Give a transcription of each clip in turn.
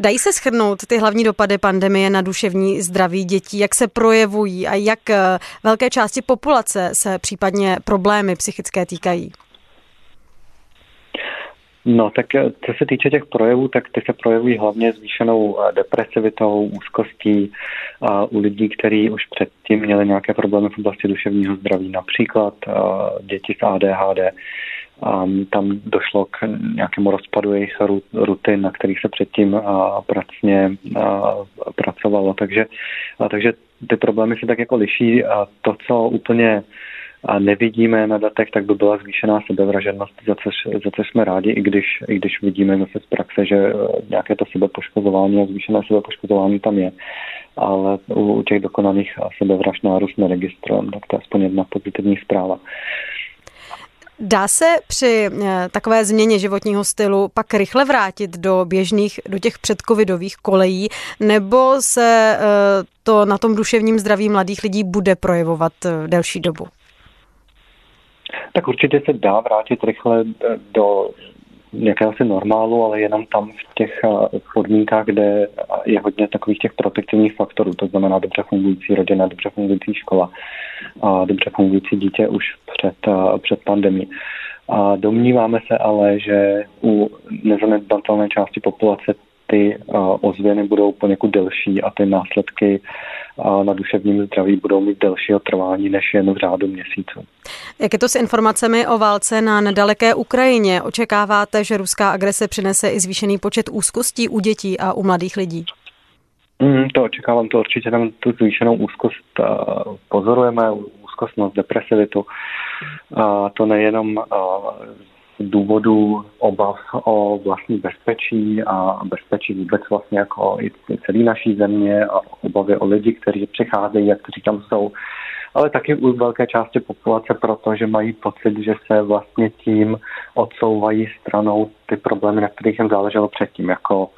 Dají se schrnout ty hlavní dopady pandemie na duševní zdraví dětí, jak se projevují a jak eh, velké části populace se případně problémy psychické týkají? No, tak eh, co se týče těch projevů, tak ty se projevují hlavně zvýšenou eh, depresivitou, úzkostí a u lidí, kteří už předtím měli nějaké problémy v oblasti duševního zdraví, například děti s ADHD, Um, tam došlo k nějakému rozpadu jejich rutin, na kterých se předtím pracně pracovalo. Takže, takže ty problémy se tak jako liší. A to, co úplně a nevidíme na datech, tak by byla zvýšená sebevražednost, za což, za což jsme rádi, i když, i když vidíme zase z praxe, že nějaké to sebepoškozování a zvýšené sebepoškozování tam je. Ale u, u těch dokonalých sebevražd nárůst neregistrujeme, tak to je aspoň jedna pozitivní zpráva. Dá se při eh, takové změně životního stylu pak rychle vrátit do běžných, do těch předcovidových kolejí, nebo se eh, to na tom duševním zdraví mladých lidí bude projevovat eh, delší dobu? Tak určitě se dá vrátit rychle do jakéhosi normálu, ale jenom tam v těch podmínkách, kde je hodně takových těch protektivních faktorů, to znamená dobře fungující rodina, dobře fungující škola, a dobře fungující dítě už před, před pandemí. A domníváme se ale, že u nezanedbatelné části populace ty ozvěny budou poněkud delší a ty následky na duševním zdraví budou mít delšího trvání než jen v řádu měsíců. Jak je to s informacemi o válce na nedaleké Ukrajině? Očekáváte, že ruská agrese přinese i zvýšený počet úzkostí u dětí a u mladých lidí? Mm, to očekávám, to určitě tam tu zvýšenou úzkost uh, pozorujeme, úzkostnost, depresivitu. A to nejenom uh, z důvodu obav o vlastní bezpečí a bezpečí vůbec vlastně jako i celý naší země a obavy o lidi, kteří přicházejí a kteří tam jsou, ale taky u velké části populace, protože mají pocit, že se vlastně tím odsouvají stranou ty problémy, na kterých jim záleželo předtím, jako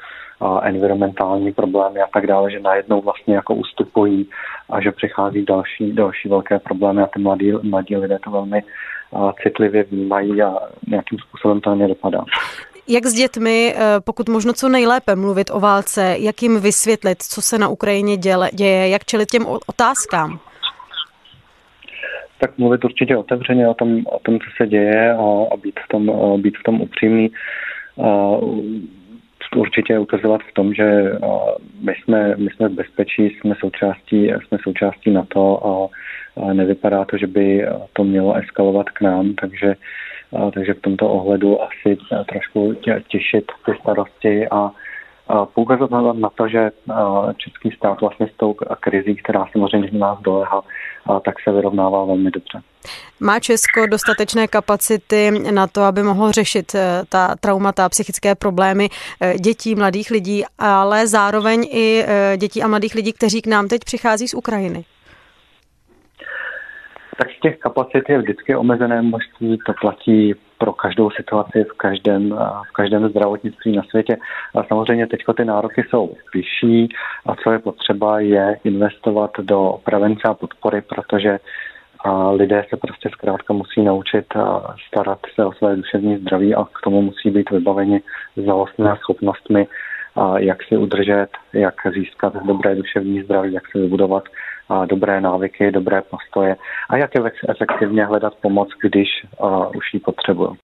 environmentální problémy a tak dále, že najednou vlastně jako ustupují a že přichází další, další velké problémy a ty mladí, mladí lidé to velmi citlivě vnímají a nějakým způsobem to na ně dopadá. Jak s dětmi, e, pokud možno co nejlépe mluvit o válce, jak jim vysvětlit, co se na Ukrajině děle, děje, jak čelit těm otázkám? Tak mluvit určitě otevřeně o tom, o tom co se děje a, a být, v tom, a být v tom upřímný. A, určitě ukazovat v tom, že my jsme, my jsme v bezpečí, jsme součástí, jsme součástí NATO a nevypadá to, že by to mělo eskalovat k nám, takže, takže v tomto ohledu asi trošku těšit ty starosti a poukazovat na to, že český stát vlastně s tou krizí, která samozřejmě nás dolehá, tak se vyrovnává velmi dobře. Má Česko dostatečné kapacity na to, aby mohlo řešit e, ta traumata, psychické problémy e, dětí, mladých lidí, ale zároveň i e, dětí a mladých lidí, kteří k nám teď přichází z Ukrajiny? Tak těch kapacit je vždycky omezené množství, to platí pro každou situaci v každém, v každém zdravotnictví na světě. A samozřejmě teď ty nároky jsou vyšší a co je potřeba je investovat do prevence a podpory, protože a lidé se prostě zkrátka musí naučit starat se o své duševní zdraví a k tomu musí být vybaveni znalostmi a schopnostmi, a jak si udržet, jak získat dobré duševní zdraví, jak se vybudovat a dobré návyky, dobré postoje a jak efektivně hledat pomoc, když už ji potřebují.